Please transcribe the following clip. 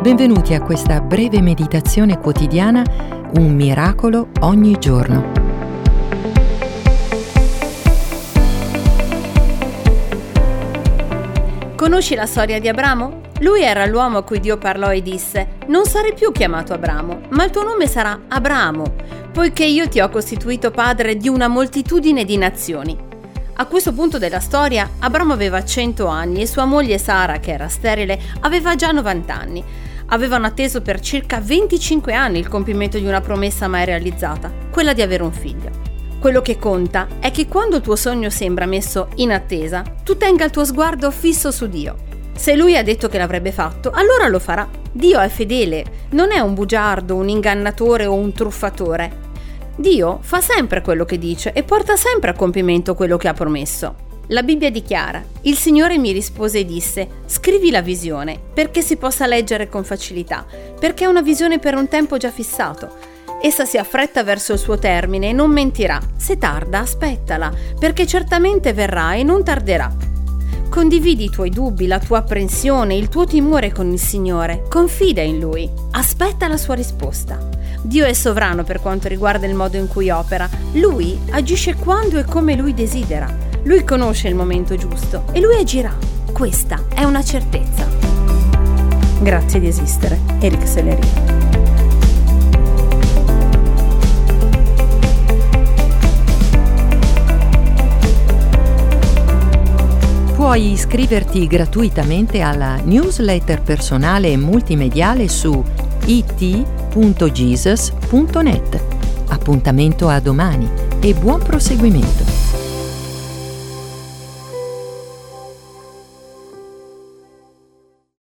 Benvenuti a questa breve meditazione quotidiana, un miracolo ogni giorno. Conosci la storia di Abramo? Lui era l'uomo a cui Dio parlò e disse: Non sarai più chiamato Abramo, ma il tuo nome sarà Abramo, poiché io ti ho costituito padre di una moltitudine di nazioni. A questo punto della storia Abramo aveva 100 anni e sua moglie Sara, che era sterile, aveva già 90 anni. Avevano atteso per circa 25 anni il compimento di una promessa mai realizzata, quella di avere un figlio. Quello che conta è che quando il tuo sogno sembra messo in attesa, tu tenga il tuo sguardo fisso su Dio. Se lui ha detto che l'avrebbe fatto, allora lo farà. Dio è fedele, non è un bugiardo, un ingannatore o un truffatore. Dio fa sempre quello che dice e porta sempre a compimento quello che ha promesso. La Bibbia dichiara, il Signore mi rispose e disse, scrivi la visione perché si possa leggere con facilità, perché è una visione per un tempo già fissato. Essa si affretta verso il suo termine e non mentirà. Se tarda, aspettala, perché certamente verrà e non tarderà. Condividi i tuoi dubbi, la tua apprensione, il tuo timore con il Signore. Confida in Lui. Aspetta la sua risposta. Dio è sovrano per quanto riguarda il modo in cui opera. Lui agisce quando e come lui desidera. Lui conosce il momento giusto e lui agirà. Questa è una certezza. Grazie di esistere. Eric Sellerini. Puoi iscriverti gratuitamente alla newsletter personale e multimediale su it www.jesus.net. Appuntamento a domani e buon proseguimento.